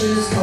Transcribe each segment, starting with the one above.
the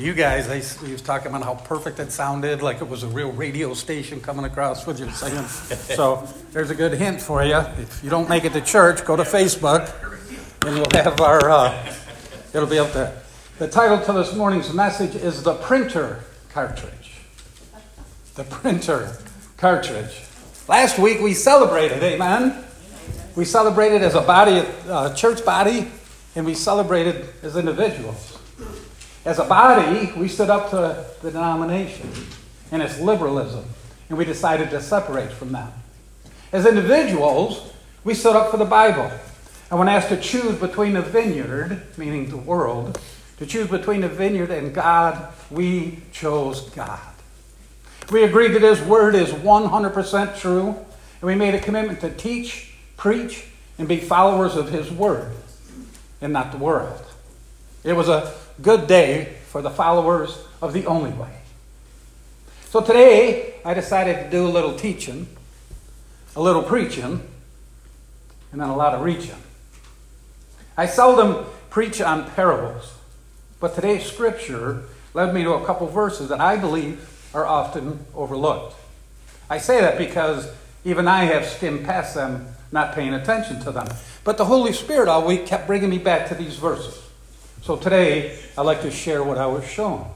And you guys, he was talking about how perfect it sounded, like it was a real radio station coming across with you singing. so there's a good hint for you. If you don't make it to church, go to Facebook, and we'll have our. Uh, it'll be up there. The title to this morning's message is the printer cartridge the printer cartridge. Last week we celebrated, amen? We celebrated as a body, a church body, and we celebrated as individuals. As a body, we stood up to the denomination and its liberalism, and we decided to separate from them. As individuals, we stood up for the Bible. And when asked to choose between the vineyard, meaning the world, to choose between the vineyard and God, we chose God. We agreed that His Word is 100% true, and we made a commitment to teach, preach, and be followers of His Word, and not the world. It was a good day for the followers of the only way. So today, I decided to do a little teaching, a little preaching, and then a lot of reaching. I seldom preach on parables, but today's scripture led me to a couple verses that I believe are often overlooked. I say that because even I have skimmed past them, not paying attention to them. But the Holy Spirit all week kept bringing me back to these verses. So today, I'd like to share what I was shown.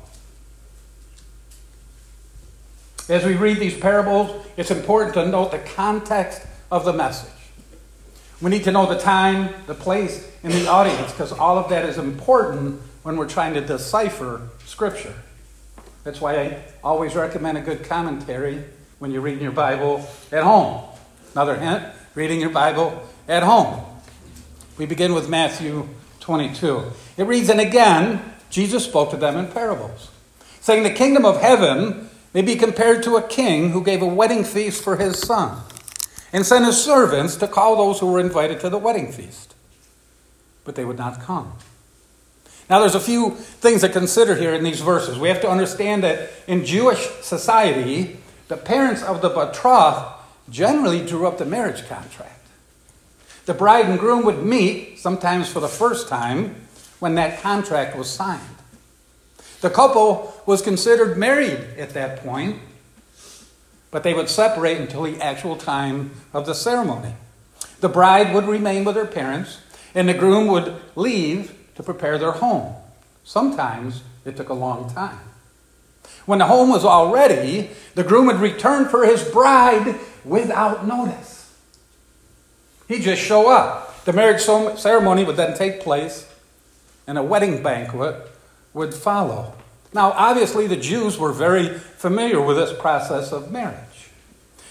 As we read these parables, it's important to note the context of the message. We need to know the time, the place, and the audience because all of that is important when we're trying to decipher Scripture. That's why I always recommend a good commentary when you're reading your Bible at home. Another hint reading your Bible at home. We begin with Matthew 22. It reads, And again, Jesus spoke to them in parables, saying, The kingdom of heaven may be compared to a king who gave a wedding feast for his son and sent his servants to call those who were invited to the wedding feast. But they would not come. Now, there's a few things to consider here in these verses. We have to understand that in Jewish society, the parents of the betrothed generally drew up the marriage contract. The bride and groom would meet, sometimes for the first time, when that contract was signed. The couple was considered married at that point, but they would separate until the actual time of the ceremony. The bride would remain with her parents, and the groom would leave to prepare their home. Sometimes it took a long time. When the home was all ready, the groom would return for his bride without notice. He'd just show up. The marriage ceremony would then take place, and a wedding banquet would follow. Now, obviously, the Jews were very familiar with this process of marriage.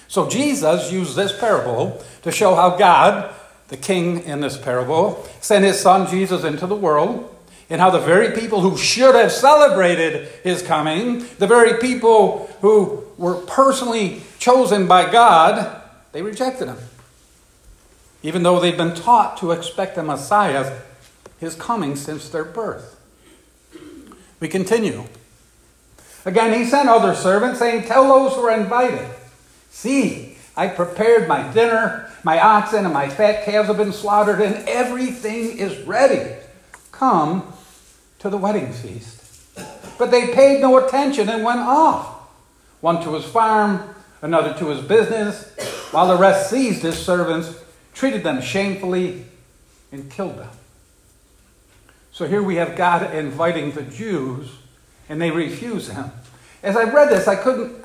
So, Jesus used this parable to show how God, the king in this parable, sent his son Jesus into the world and how the very people who should have celebrated his coming, the very people who were personally chosen by God, they rejected him. Even though they've been taught to expect a Messiah, his coming since their birth. We continue. Again, he sent other servants, saying, Tell those who are invited, see, I prepared my dinner, my oxen and my fat calves have been slaughtered, and everything is ready. Come to the wedding feast. But they paid no attention and went off, one to his farm, another to his business, while the rest seized his servants, treated them shamefully, and killed them. So here we have God inviting the Jews, and they refuse him. As I read this, I couldn't,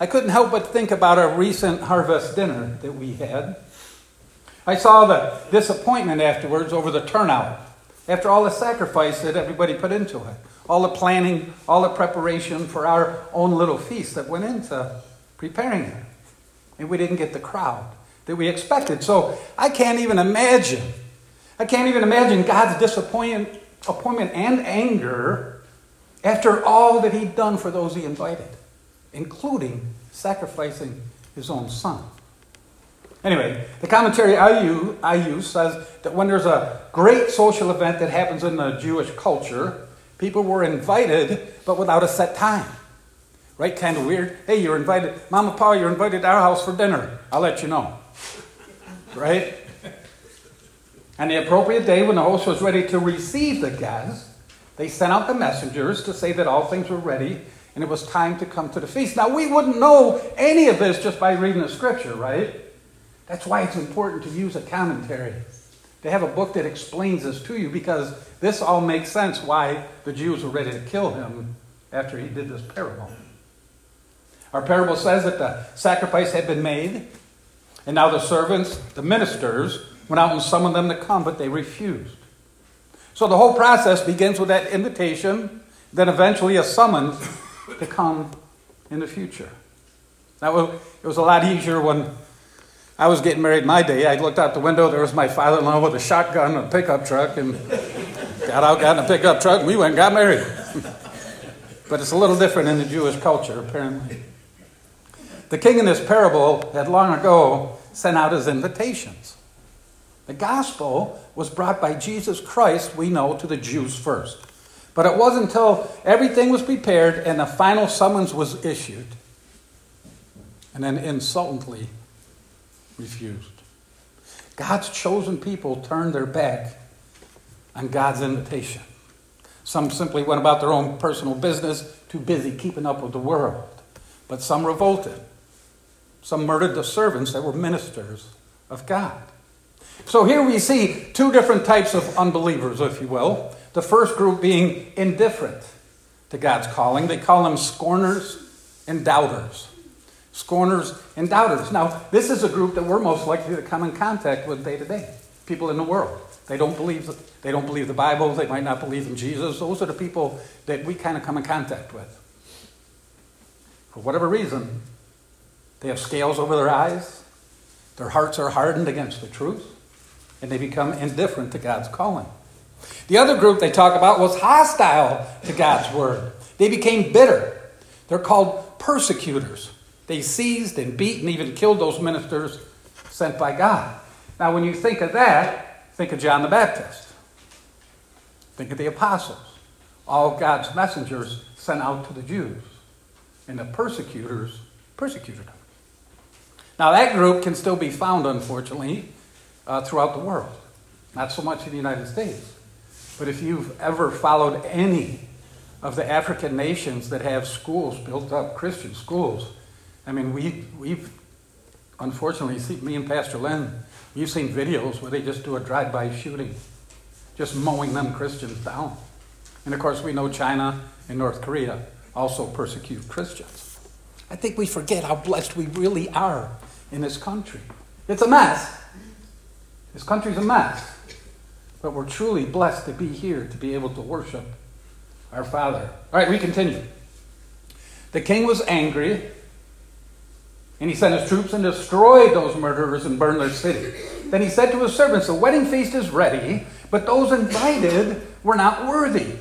I couldn't help but think about a recent harvest dinner that we had. I saw the disappointment afterwards over the turnout after all the sacrifice that everybody put into it, all the planning, all the preparation for our own little feast that went into preparing it. And we didn't get the crowd that we expected. So I can't even imagine. I can't even imagine God's disappointment and anger after all that he'd done for those he invited, including sacrificing his own son. Anyway, the commentary I use, I use says that when there's a great social event that happens in the Jewish culture, people were invited but without a set time. Right? Kind of weird. Hey, you're invited. Mama, Paul, you're invited to our house for dinner. I'll let you know. Right? And the appropriate day when the host was ready to receive the guests, they sent out the messengers to say that all things were ready and it was time to come to the feast. Now, we wouldn't know any of this just by reading the scripture, right? That's why it's important to use a commentary, to have a book that explains this to you, because this all makes sense why the Jews were ready to kill him after he did this parable. Our parable says that the sacrifice had been made, and now the servants, the ministers, went out and summoned them to come, but they refused. So the whole process begins with that invitation, then eventually a summons to come in the future. Now, it was a lot easier when I was getting married my day. I looked out the window. There was my father in law with a shotgun and a pickup truck, and got out, got in a pickup truck, and we went and got married. but it's a little different in the Jewish culture, apparently. The king in this parable had long ago sent out his invitations. The gospel was brought by Jesus Christ, we know, to the Jews first. But it wasn't until everything was prepared and the final summons was issued, and then insultingly refused. God's chosen people turned their back on God's invitation. Some simply went about their own personal business, too busy keeping up with the world. But some revolted. Some murdered the servants that were ministers of God. So here we see two different types of unbelievers, if you will. The first group being indifferent to God's calling. They call them scorners and doubters. Scorners and doubters. Now, this is a group that we're most likely to come in contact with day to day. People in the world. They don't believe they don't believe the Bible. They might not believe in Jesus. Those are the people that we kind of come in contact with. For whatever reason, they have scales over their eyes. Their hearts are hardened against the truth, and they become indifferent to God's calling. The other group they talk about was hostile to God's word. They became bitter. They're called persecutors. They seized and beat and even killed those ministers sent by God. Now, when you think of that, think of John the Baptist. Think of the apostles. All God's messengers sent out to the Jews. And the persecutors persecuted them. Now, that group can still be found, unfortunately, uh, throughout the world. Not so much in the United States. But if you've ever followed any of the African nations that have schools built up, Christian schools, I mean, we, we've unfortunately, see, me and Pastor Len, we've seen videos where they just do a drive by shooting, just mowing them Christians down. And of course, we know China and North Korea also persecute Christians. I think we forget how blessed we really are in this country. It's a mess. This country's a mess. But we're truly blessed to be here, to be able to worship our Father. All right, we continue. The king was angry, and he sent his troops and destroyed those murderers and burned their city. Then he said to his servants, The wedding feast is ready, but those invited were not worthy.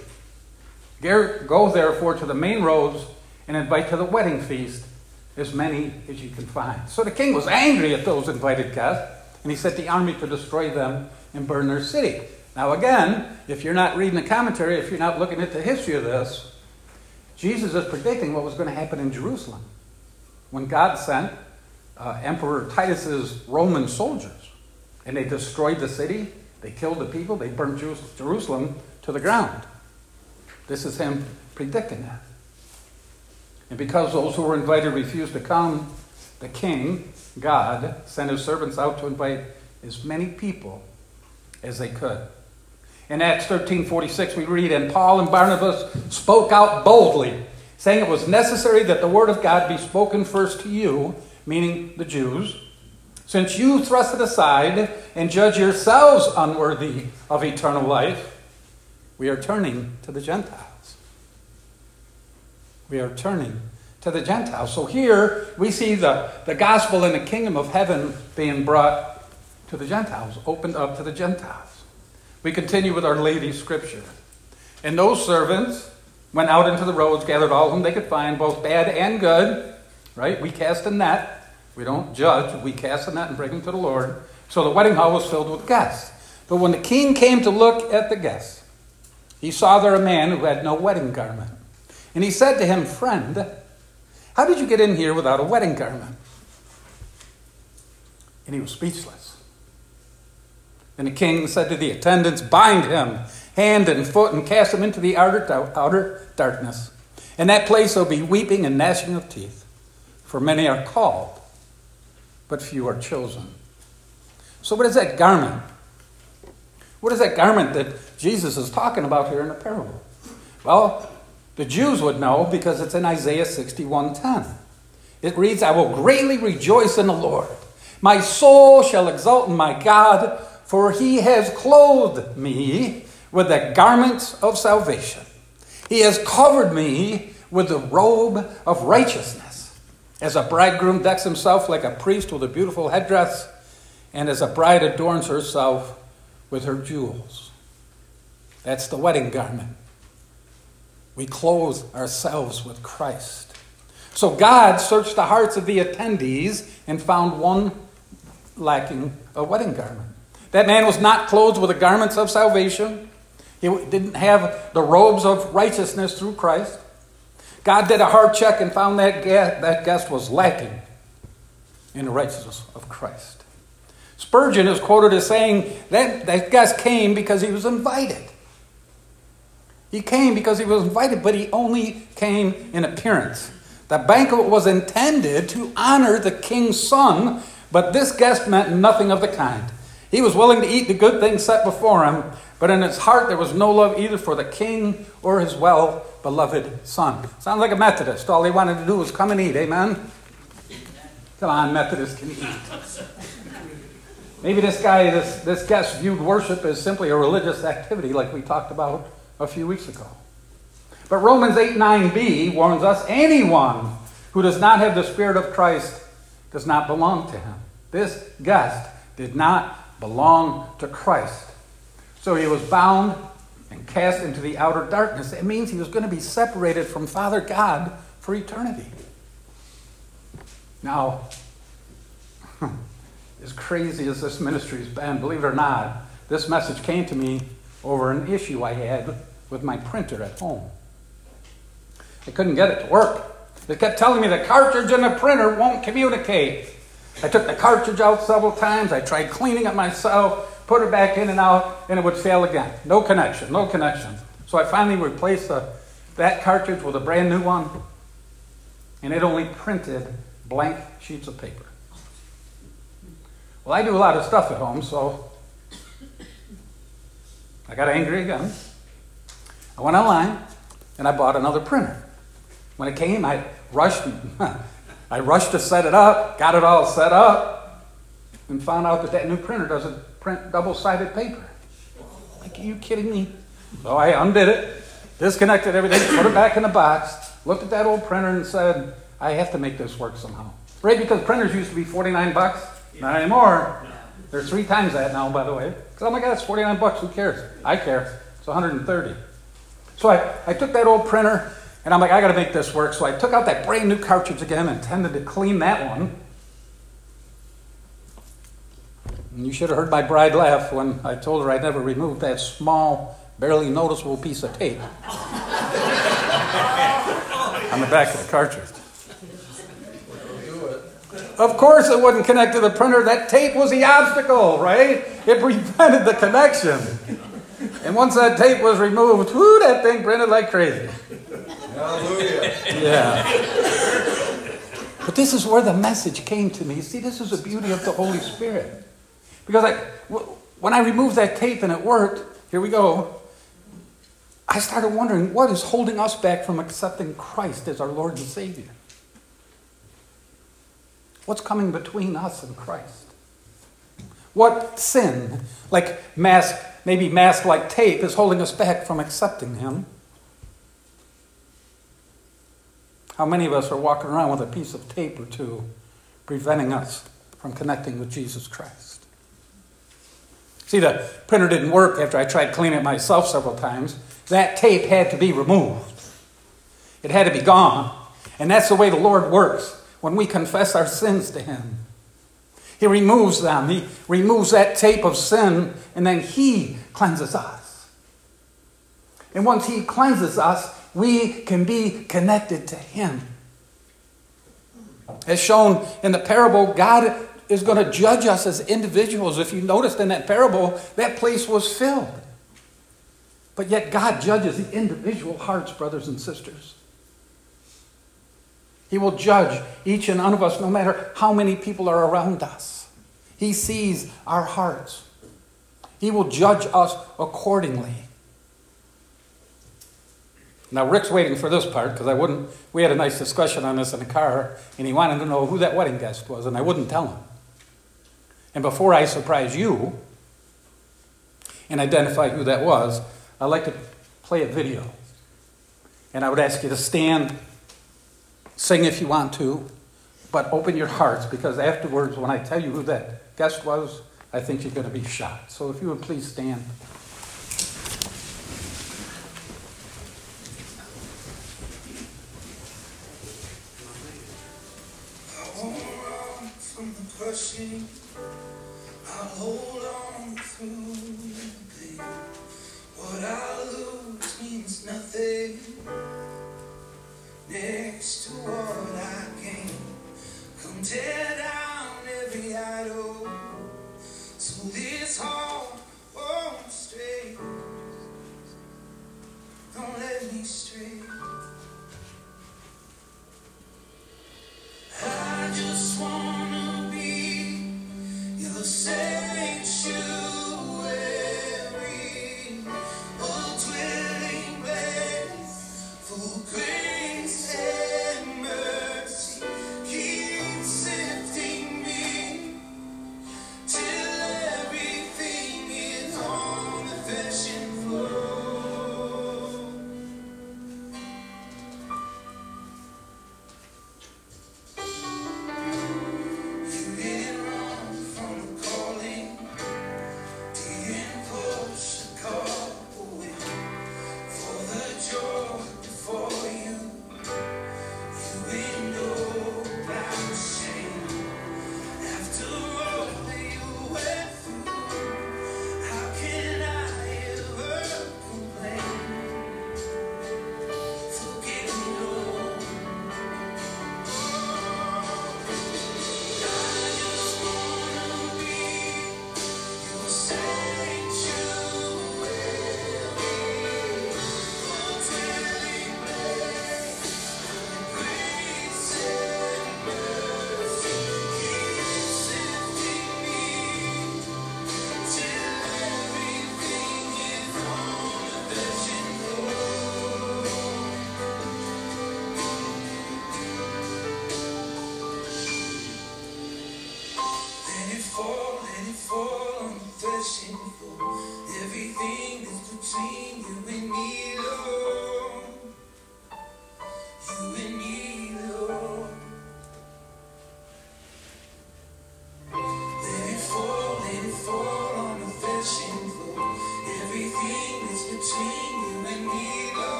Go therefore to the main roads and invite to the wedding feast as many as you can find. So the king was angry at those invited guests, and he sent the army to destroy them and burn their city. Now, again, if you're not reading the commentary, if you're not looking at the history of this, Jesus is predicting what was going to happen in Jerusalem when God sent uh, Emperor Titus's Roman soldiers, and they destroyed the city, they killed the people, they burned Jerusalem to the ground. This is him predicting that. And because those who were invited refused to come, the king, God, sent his servants out to invite as many people as they could. In Acts 13:46 we read, "And Paul and Barnabas spoke out boldly, saying it was necessary that the word of God be spoken first to you, meaning the Jews, since you thrust it aside and judge yourselves unworthy of eternal life, we are turning to the Gentiles." We are turning to the Gentiles. So here we see the, the gospel and the kingdom of heaven being brought to the Gentiles, opened up to the Gentiles. We continue with our lady scripture. And those servants went out into the roads, gathered all whom they could find, both bad and good. Right? We cast a net. We don't judge. We cast a net and bring them to the Lord. So the wedding hall was filled with guests. But when the king came to look at the guests, he saw there a man who had no wedding garment. And he said to him, Friend, how did you get in here without a wedding garment? And he was speechless. And the king said to the attendants, Bind him hand and foot and cast him into the outer, outer darkness. In that place there'll be weeping and gnashing of teeth, for many are called, but few are chosen. So, what is that garment? What is that garment that Jesus is talking about here in the parable? Well, the Jews would know because it's in Isaiah 61:10. It reads, "I will greatly rejoice in the Lord. My soul shall exult in my God, for he has clothed me with the garments of salvation. He has covered me with the robe of righteousness. As a bridegroom decks himself like a priest with a beautiful headdress, and as a bride adorns herself with her jewels." That's the wedding garment. We clothe ourselves with Christ. So God searched the hearts of the attendees and found one lacking a wedding garment. That man was not clothed with the garments of salvation. He didn't have the robes of righteousness through Christ. God did a heart check and found that that guest was lacking in the righteousness of Christ. Spurgeon is quoted as saying that that guest came because he was invited. He came because he was invited, but he only came in appearance. The banquet was intended to honor the king's son, but this guest meant nothing of the kind. He was willing to eat the good things set before him, but in his heart there was no love either for the king or his well beloved son. Sounds like a Methodist. All he wanted to do was come and eat. Amen? Come on, Methodists can eat. Maybe this guy, this, this guest, viewed worship as simply a religious activity, like we talked about a few weeks ago. But Romans 8 9b warns us anyone who does not have the Spirit of Christ does not belong to him. This guest did not belong to Christ. So he was bound and cast into the outer darkness. It means he was going to be separated from Father God for eternity. Now, as crazy as this ministry's been, believe it or not, this message came to me over an issue I had with my printer at home. I couldn't get it to work. It kept telling me the cartridge in the printer won't communicate. I took the cartridge out several times. I tried cleaning it myself, put it back in and out, and it would fail again. No connection, no connection. So I finally replaced the, that cartridge with a brand new one, and it only printed blank sheets of paper. Well, I do a lot of stuff at home, so I got angry again. I went online and I bought another printer. When it came, I rushed, I rushed to set it up, got it all set up, and found out that that new printer doesn't print double-sided paper. Like, are you kidding me? So I undid it, disconnected everything, put it back in the box, looked at that old printer and said, I have to make this work somehow. Right? Because printers used to be 49 bucks. Not anymore. They're three times that now, by the way. Because, oh my God, it's 49 bucks. Who cares? I care. It's 130. So I, I took that old printer and I'm like, I got to make this work. So I took out that brand new cartridge again and intended to clean that one. And you should have heard my bride laugh when I told her I'd never removed that small, barely noticeable piece of tape on the back of the cartridge. Of course, it wouldn't connect to the printer. That tape was the obstacle, right? It prevented the connection. And once that tape was removed, whoo, that thing printed like crazy. Hallelujah. Yeah. But this is where the message came to me. See, this is the beauty of the Holy Spirit. Because I, when I removed that tape and it worked, here we go, I started wondering what is holding us back from accepting Christ as our Lord and Savior? What's coming between us and Christ? What sin, like mask, maybe mask like tape, is holding us back from accepting Him? How many of us are walking around with a piece of tape or two preventing us from connecting with Jesus Christ? See, the printer didn't work after I tried cleaning it myself several times. That tape had to be removed, it had to be gone. And that's the way the Lord works when we confess our sins to Him. He removes them, He removes that tape of sin, and then He cleanses us. And once He cleanses us, we can be connected to Him. As shown in the parable, God is going to judge us as individuals. If you noticed in that parable, that place was filled. But yet, God judges the individual hearts, brothers and sisters. He will judge each and one of us, no matter how many people are around us. He sees our hearts. He will judge us accordingly. Now, Rick's waiting for this part because I wouldn't. We had a nice discussion on this in the car, and he wanted to know who that wedding guest was, and I wouldn't tell him. And before I surprise you and identify who that was, I'd like to play a video. And I would ask you to stand, sing if you want to, but open your hearts because afterwards, when I tell you who that guest was, I think you're going to be shocked. So if you would please stand. Hold on through Come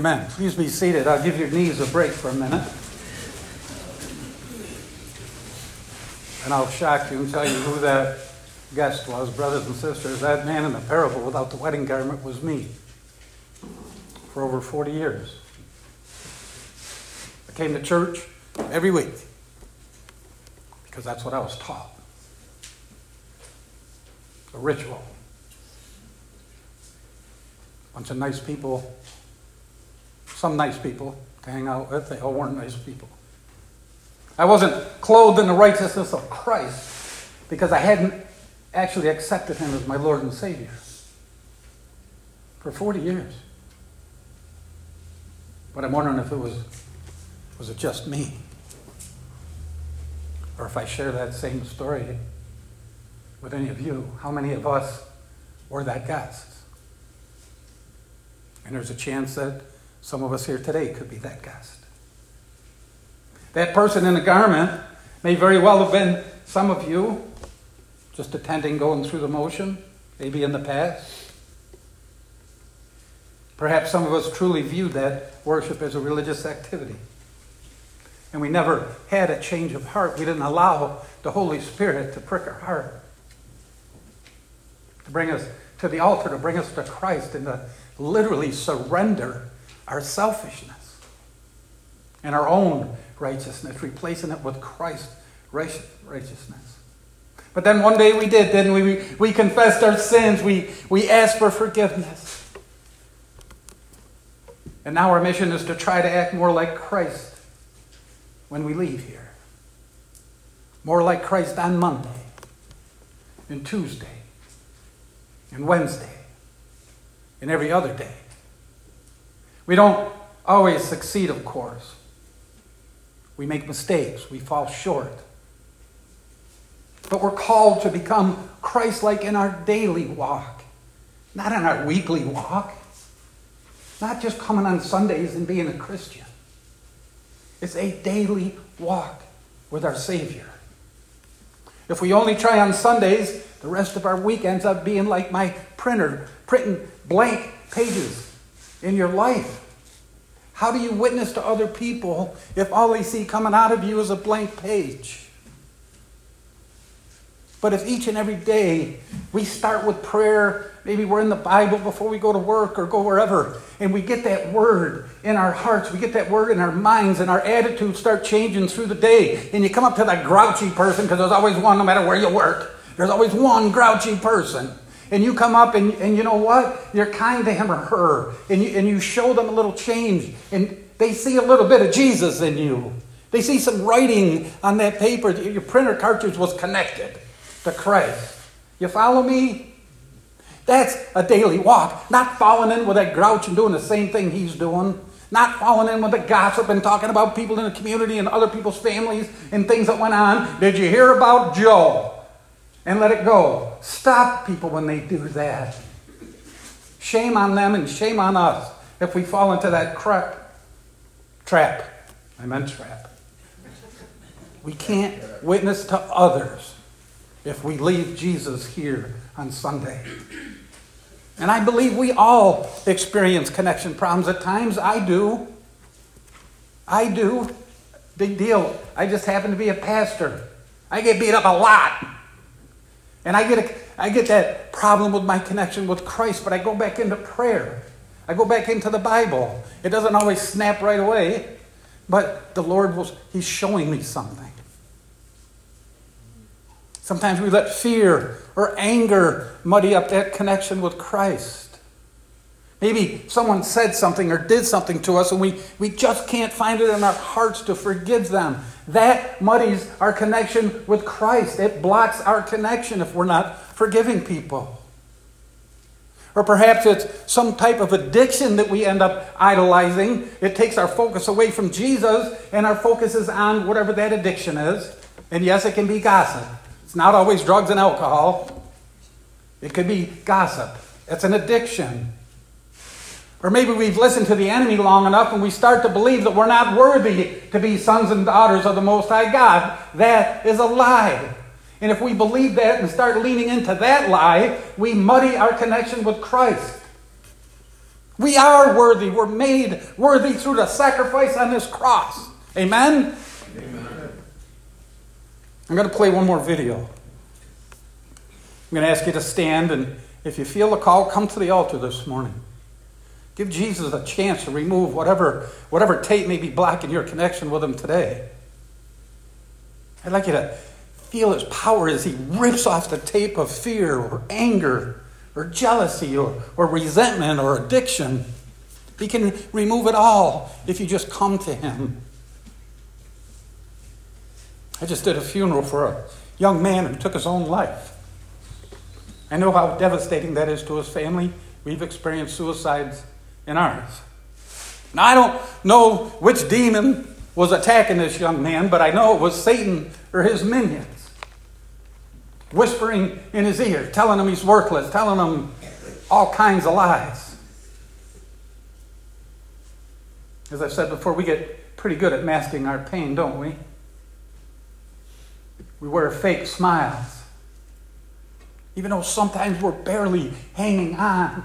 Amen. Please be seated. I'll give your knees a break for a minute. And I'll shock you and tell you who that guest was, brothers and sisters. That man in the parable without the wedding garment was me for over 40 years. I came to church every week because that's what I was taught. A ritual. Bunch of nice people some nice people to hang out with. They all weren't nice people. I wasn't clothed in the righteousness of Christ because I hadn't actually accepted him as my Lord and Savior for 40 years. But I'm wondering if it was was it just me? Or if I share that same story with any of you, how many of us were that guest? And there's a chance that some of us here today could be that guest. That person in the garment may very well have been some of you, just attending, going through the motion, maybe in the past. Perhaps some of us truly viewed that worship as a religious activity. And we never had a change of heart. We didn't allow the Holy Spirit to prick our heart, to bring us to the altar, to bring us to Christ, and to literally surrender our selfishness and our own righteousness, replacing it with Christ's righteousness. But then one day we did, didn't we? We, we confessed our sins. We, we asked for forgiveness. And now our mission is to try to act more like Christ when we leave here. More like Christ on Monday, and Tuesday, and Wednesday, and every other day. We don't always succeed, of course. We make mistakes, we fall short. But we're called to become Christ like in our daily walk, not in our weekly walk, not just coming on Sundays and being a Christian. It's a daily walk with our Savior. If we only try on Sundays, the rest of our week ends up being like my printer, printing blank pages in your life. How do you witness to other people if all they see coming out of you is a blank page? But if each and every day we start with prayer, maybe we're in the Bible before we go to work or go wherever, and we get that word in our hearts, we get that word in our minds, and our attitudes start changing through the day. And you come up to that grouchy person, because there's always one no matter where you work. There's always one grouchy person. And you come up and, and you know what? You're kind to him or her. And you, and you show them a little change. And they see a little bit of Jesus in you. They see some writing on that paper. Your printer cartridge was connected to Christ. You follow me? That's a daily walk. Not falling in with that grouch and doing the same thing he's doing. Not falling in with the gossip and talking about people in the community and other people's families and things that went on. Did you hear about Joe? And let it go. Stop people when they do that. Shame on them and shame on us if we fall into that crap. Trap. I meant trap. We can't witness to others if we leave Jesus here on Sunday. And I believe we all experience connection problems at times. I do. I do. Big deal. I just happen to be a pastor. I get beat up a lot. And I get, a, I get that problem with my connection with Christ, but I go back into prayer. I go back into the Bible. It doesn't always snap right away, but the Lord was, He's showing me something. Sometimes we let fear or anger muddy up that connection with Christ. Maybe someone said something or did something to us and we, we just can't find it in our hearts to forgive them. That muddies our connection with Christ. It blocks our connection if we're not forgiving people. Or perhaps it's some type of addiction that we end up idolizing. It takes our focus away from Jesus and our focus is on whatever that addiction is. And yes, it can be gossip. It's not always drugs and alcohol, it could be gossip. It's an addiction. Or maybe we've listened to the enemy long enough and we start to believe that we're not worthy to be sons and daughters of the Most High God. That is a lie. And if we believe that and start leaning into that lie, we muddy our connection with Christ. We are worthy. We're made worthy through the sacrifice on this cross. Amen? I'm going to play one more video. I'm going to ask you to stand, and if you feel the call, come to the altar this morning. Give Jesus a chance to remove whatever, whatever tape may be blocking your connection with Him today. I'd like you to feel His power as He rips off the tape of fear or anger or jealousy or, or resentment or addiction. He can remove it all if you just come to Him. I just did a funeral for a young man who took his own life. I know how devastating that is to his family. We've experienced suicides in ours. Now, I don't know which demon was attacking this young man, but I know it was Satan or his minions whispering in his ear, telling him he's worthless, telling him all kinds of lies. As I've said before, we get pretty good at masking our pain, don't we? We wear fake smiles. Even though sometimes we're barely hanging on.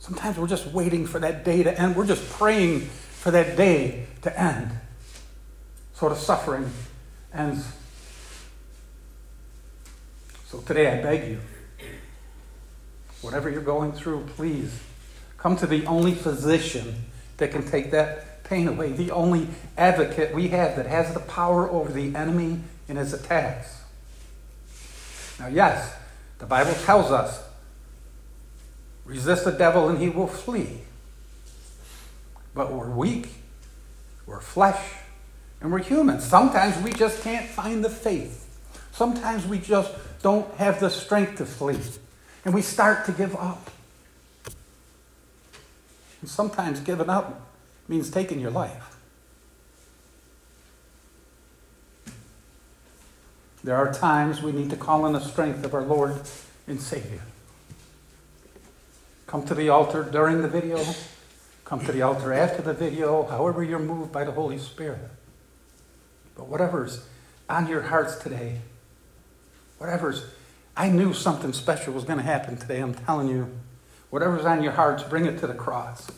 Sometimes we're just waiting for that day to end. We're just praying for that day to end. So the suffering ends. So today I beg you, whatever you're going through, please come to the only physician that can take that pain away, the only advocate we have that has the power over the enemy in his attacks. Now, yes, the Bible tells us resist the devil and he will flee. But we're weak, we're flesh, and we're human. Sometimes we just can't find the faith. Sometimes we just don't have the strength to flee. And we start to give up. And sometimes giving up means taking your life. There are times we need to call on the strength of our Lord and Savior. Come to the altar during the video, come to the altar after the video, however you're moved by the Holy Spirit. But whatever's on your hearts today, whatever's, I knew something special was going to happen today, I'm telling you. Whatever's on your hearts, bring it to the cross.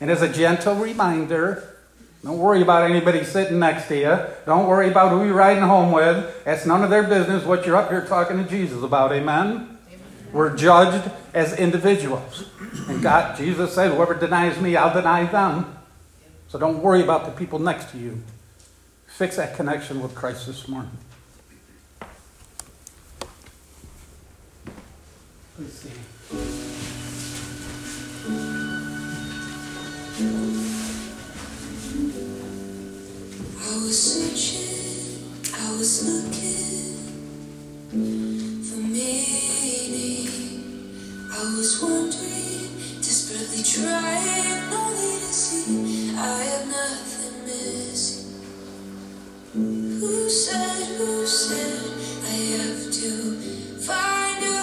And as a gentle reminder, don't worry about anybody sitting next to you. Don't worry about who you're riding home with. That's none of their business what you're up here talking to Jesus about. Amen? We're judged as individuals. And God, Jesus said, Whoever denies me, I'll deny them. So don't worry about the people next to you. Fix that connection with Christ this morning. Let's see. I was searching, I was looking for me. I was wondering, desperately trying only to see I have nothing missing. Who said, who said I have to find a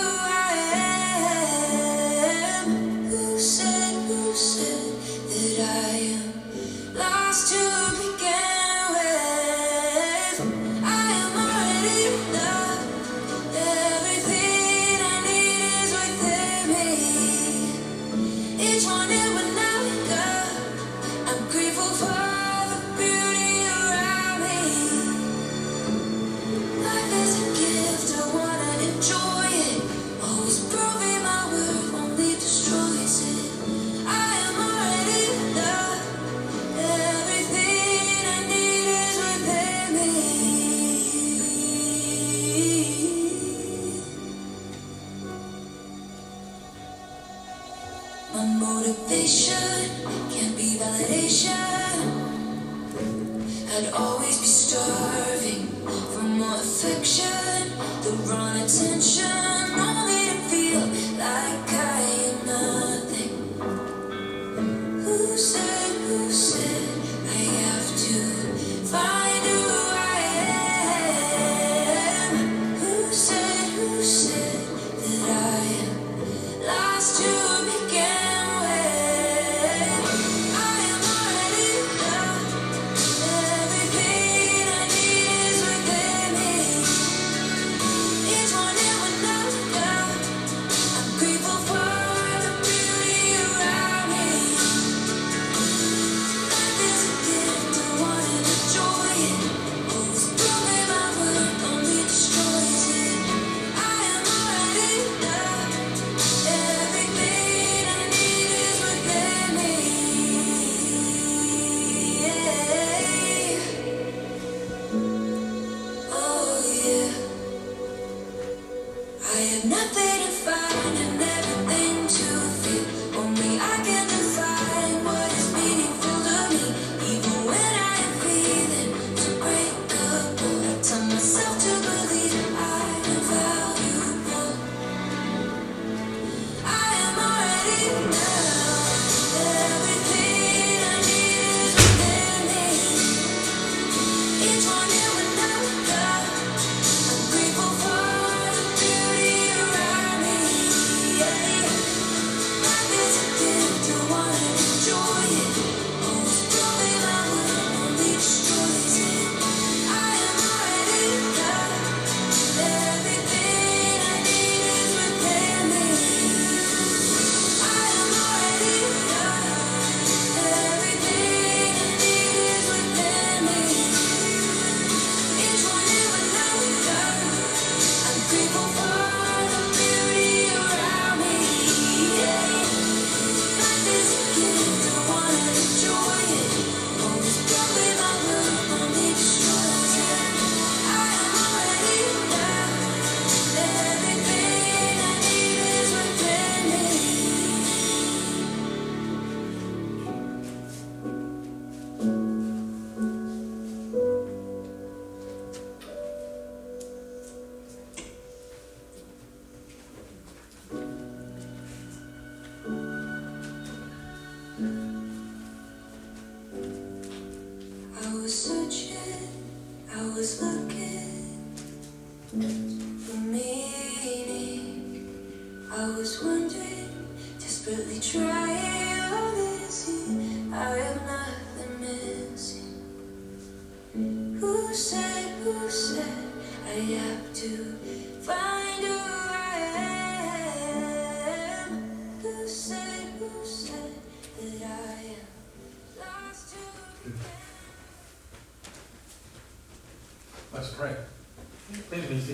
Be.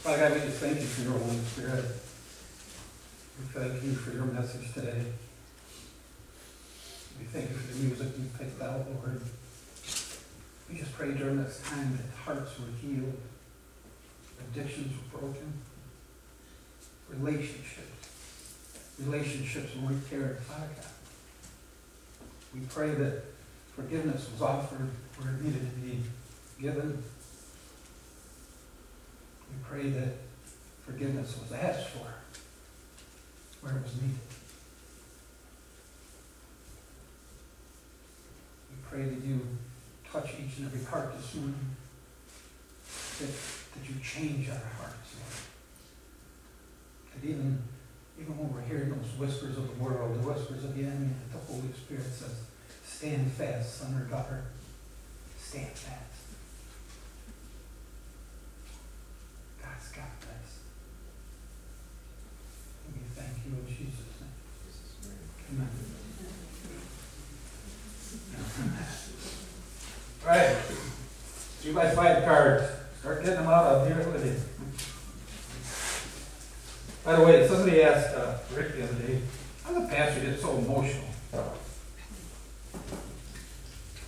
Father God, we just thank you for your Holy Spirit. We thank you for your message today. We thank you for the music you picked out, Lord. We just pray during this time that hearts were healed, addictions were broken, relationships, relationships were repaired, Father God. We pray that forgiveness was offered where it needed to be given. We pray that forgiveness was asked for where it was needed. We pray that you touch each and every heart this morning, that, that you change our hearts, Lord. That even, even when we're hearing those whispers of the world, the whispers of the enemy, the Holy Spirit says, stand fast, son or daughter, stand fast. God's got this. And we thank you in Jesus' name. Amen. All right. Two by five cards. Start getting them out of here with you. By the way, somebody asked uh, Rick the other day, how the pastor get so emotional?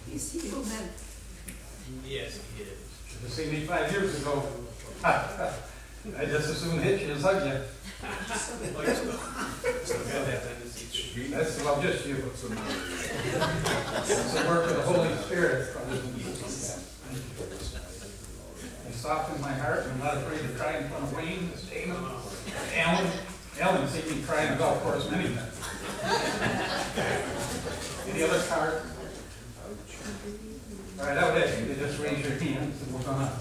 He's healed men. Yes, he is. Should have seen me five years ago. I just assumed soon hit you as hug you. You still, still got that tendency. That's, well, just you. It's the work of the Holy Spirit. I softened my heart and I'm not afraid to cry in front of Wayne, Damon, Seen me cry in the golf course many times. Any other card? All right, that would it. You to just raise your hands and we're gonna,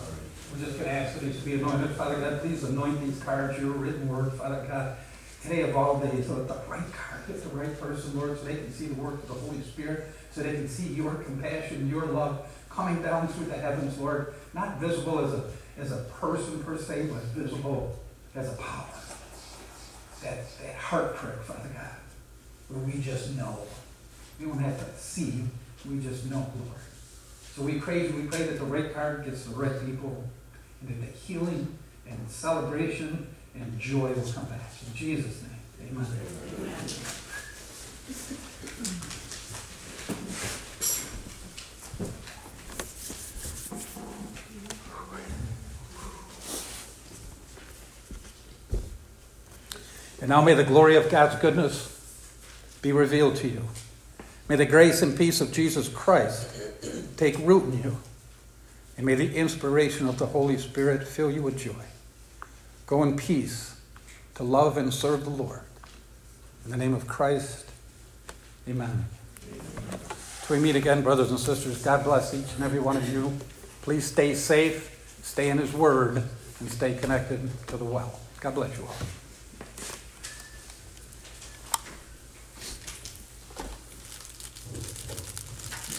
we're just gonna ask that these be anointed. Father God, please anoint these cards, your written word, Father God. Today of all days, let the right card hit the right person, Lord, so they can see the work of the Holy Spirit, so they can see your compassion, your love coming down through the heavens, Lord. Not visible as a, as a person per se, but visible as a power. That, that heart prick, Father God, where we just know. We don't have to see, we just know, Lord. So we pray, we pray that the right card gets the right people, and that the healing and celebration and joy will come back. In Jesus' name, amen. And now may the glory of God's goodness be revealed to you. May the grace and peace of Jesus Christ take root in you. And may the inspiration of the Holy Spirit fill you with joy. Go in peace to love and serve the Lord. In the name of Christ, amen. Till we meet again, brothers and sisters, God bless each and every one of you. Please stay safe, stay in His Word, and stay connected to the well. God bless you all.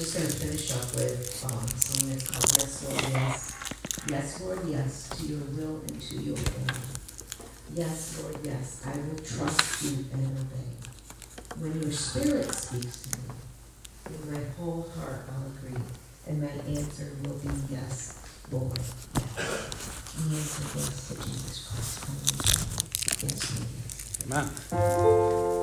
Just gonna finish up with, um, something that's called Yes, Lord, Yes. Yes, Lord, yes, to your will and to your way. Yes, Lord, yes, I will trust you and obey. When your spirit speaks to me, with my whole heart I'll agree, and my answer will be yes, Lord, yes. The answer to Jesus Christ, yes, Lord, yes. Amen.